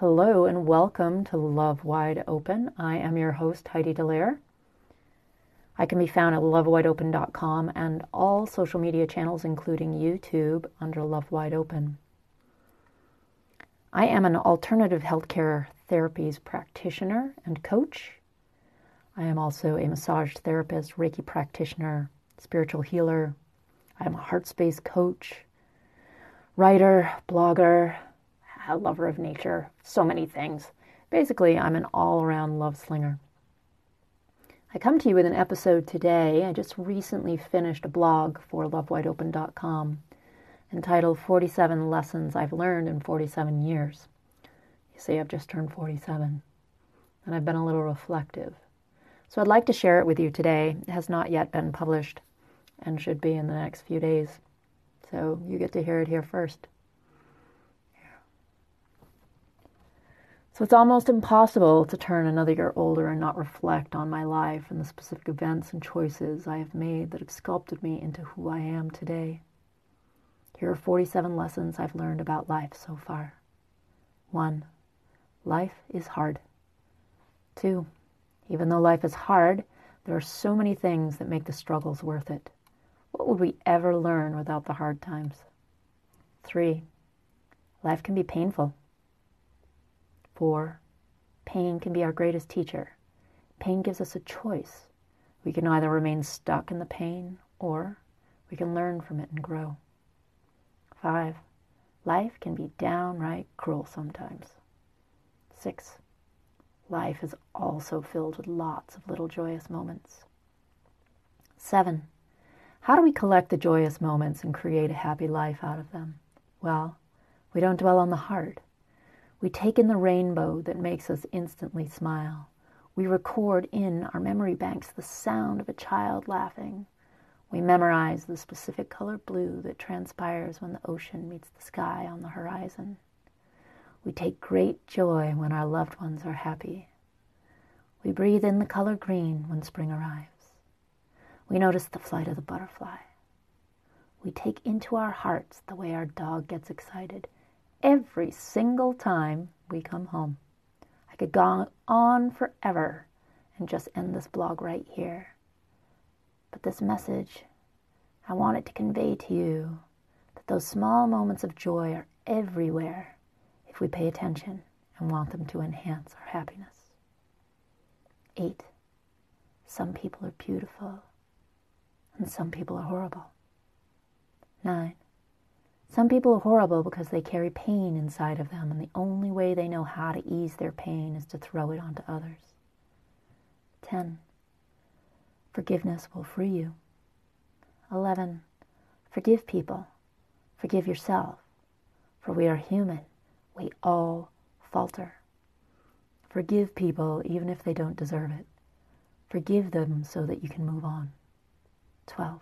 Hello and welcome to Love Wide Open. I am your host, Heidi Dallaire. I can be found at lovewideopen.com and all social media channels, including YouTube, under Love Wide Open. I am an alternative healthcare therapies practitioner and coach. I am also a massage therapist, Reiki practitioner, spiritual healer. I am a heart space coach, writer, blogger, a lover of nature, so many things. Basically, I'm an all around love slinger. I come to you with an episode today. I just recently finished a blog for lovewideopen.com entitled 47 Lessons I've Learned in 47 Years. You see, I've just turned 47 and I've been a little reflective. So I'd like to share it with you today. It has not yet been published and should be in the next few days. So you get to hear it here first. So it's almost impossible to turn another year older and not reflect on my life and the specific events and choices I have made that have sculpted me into who I am today. Here are 47 lessons I've learned about life so far. 1. Life is hard. 2. Even though life is hard, there are so many things that make the struggles worth it. What would we ever learn without the hard times? 3. Life can be painful. 4. Pain can be our greatest teacher. Pain gives us a choice. We can either remain stuck in the pain or we can learn from it and grow. 5. Life can be downright cruel sometimes. 6. Life is also filled with lots of little joyous moments. 7. How do we collect the joyous moments and create a happy life out of them? Well, we don't dwell on the hard. We take in the rainbow that makes us instantly smile. We record in our memory banks the sound of a child laughing. We memorize the specific color blue that transpires when the ocean meets the sky on the horizon. We take great joy when our loved ones are happy. We breathe in the color green when spring arrives. We notice the flight of the butterfly. We take into our hearts the way our dog gets excited every single time we come home. I could go on forever and just end this blog right here. But this message, I want it to convey to you that those small moments of joy are everywhere if we pay attention and want them to enhance our happiness. Eight, some people are beautiful and some people are horrible. Nine, some people are horrible because they carry pain inside of them, and the only way they know how to ease their pain is to throw it onto others. 10. Forgiveness will free you. 11. Forgive people. Forgive yourself. For we are human. We all falter. Forgive people even if they don't deserve it. Forgive them so that you can move on. 12.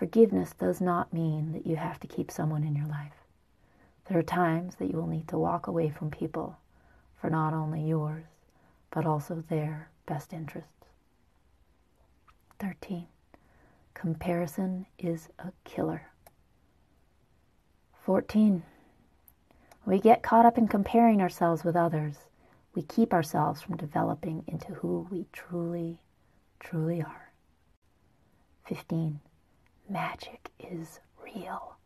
Forgiveness does not mean that you have to keep someone in your life. There are times that you will need to walk away from people for not only yours, but also their best interests. 13. Comparison is a killer. 14. We get caught up in comparing ourselves with others. We keep ourselves from developing into who we truly, truly are. 15 magic is real.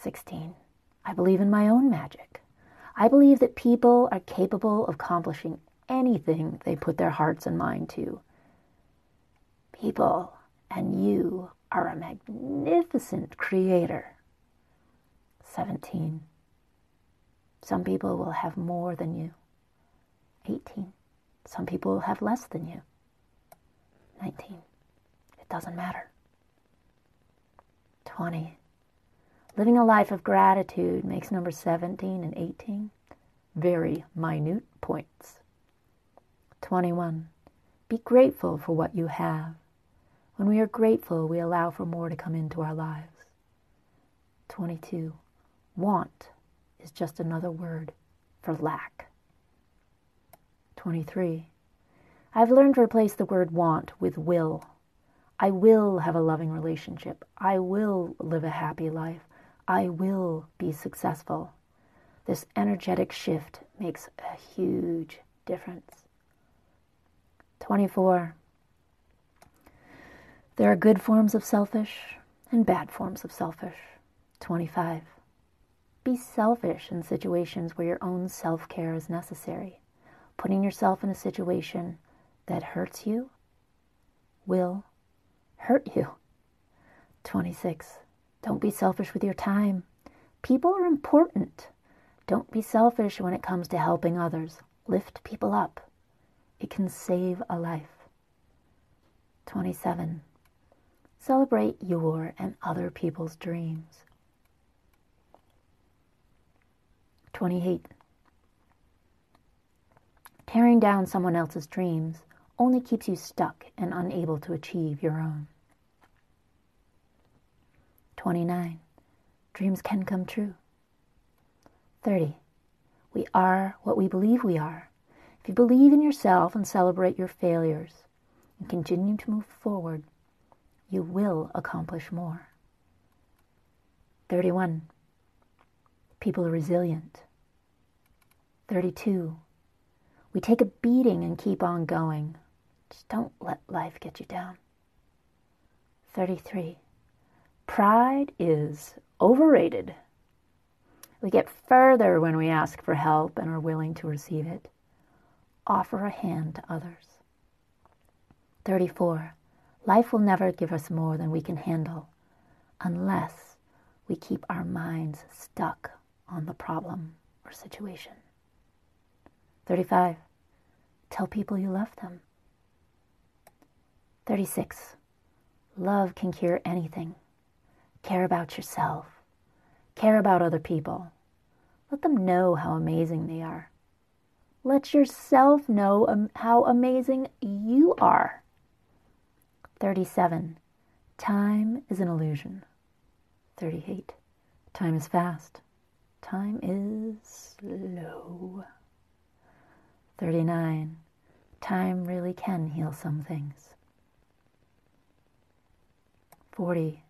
16. I believe in my own magic. I believe that people are capable of accomplishing anything they put their hearts and mind to. People and you are a magnificent creator. 17. Some people will have more than you. 18. Some people will have less than you. 19. It doesn't matter. 20. Living a life of gratitude makes number 17 and 18 very minute points. 21. Be grateful for what you have. When we are grateful, we allow for more to come into our lives. 22. Want is just another word for lack. 23. I've learned to replace the word want with will. I will have a loving relationship. I will live a happy life. I will be successful. This energetic shift makes a huge difference. 24. There are good forms of selfish and bad forms of selfish. 25. Be selfish in situations where your own self care is necessary. Putting yourself in a situation that hurts you will hurt you. 26. Don't be selfish with your time. People are important. Don't be selfish when it comes to helping others. Lift people up. It can save a life. 27. Celebrate your and other people's dreams. 28. Tearing down someone else's dreams only keeps you stuck and unable to achieve your own. 29. Dreams can come true. 30. We are what we believe we are. If you believe in yourself and celebrate your failures and continue to move forward, you will accomplish more. 31. People are resilient. 32. We take a beating and keep on going. Just don't let life get you down. 33. Pride is overrated. We get further when we ask for help and are willing to receive it. Offer a hand to others. 34. Life will never give us more than we can handle unless we keep our minds stuck on the problem or situation. 35. Tell people you love them. 36. Love can cure anything. Care about yourself. Care about other people. Let them know how amazing they are. Let yourself know how amazing you are. 37. Time is an illusion. 38. Time is fast. Time is slow. 39. Time really can heal some things. 40.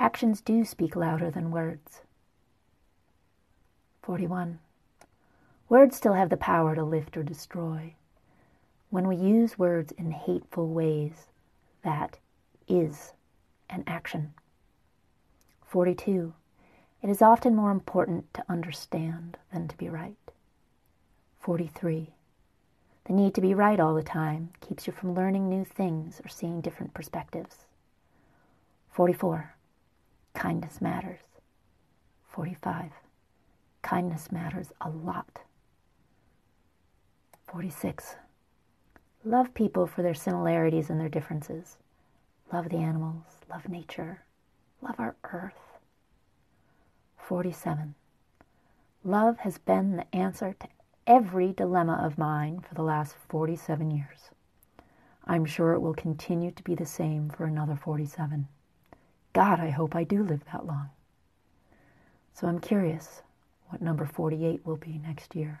Actions do speak louder than words. 41. Words still have the power to lift or destroy. When we use words in hateful ways, that is an action. 42. It is often more important to understand than to be right. 43. The need to be right all the time keeps you from learning new things or seeing different perspectives. 44. Kindness matters. 45. Kindness matters a lot. 46. Love people for their similarities and their differences. Love the animals, love nature, love our earth. 47. Love has been the answer to every dilemma of mine for the last 47 years. I'm sure it will continue to be the same for another 47. God, I hope I do live that long. So I'm curious what number 48 will be next year.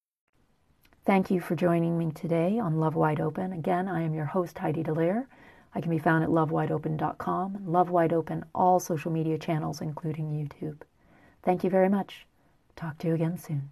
Thank you for joining me today on Love Wide Open. Again, I am your host, Heidi Dallaire. I can be found at lovewideopen.com Love Wide Open, all social media channels, including YouTube. Thank you very much. Talk to you again soon.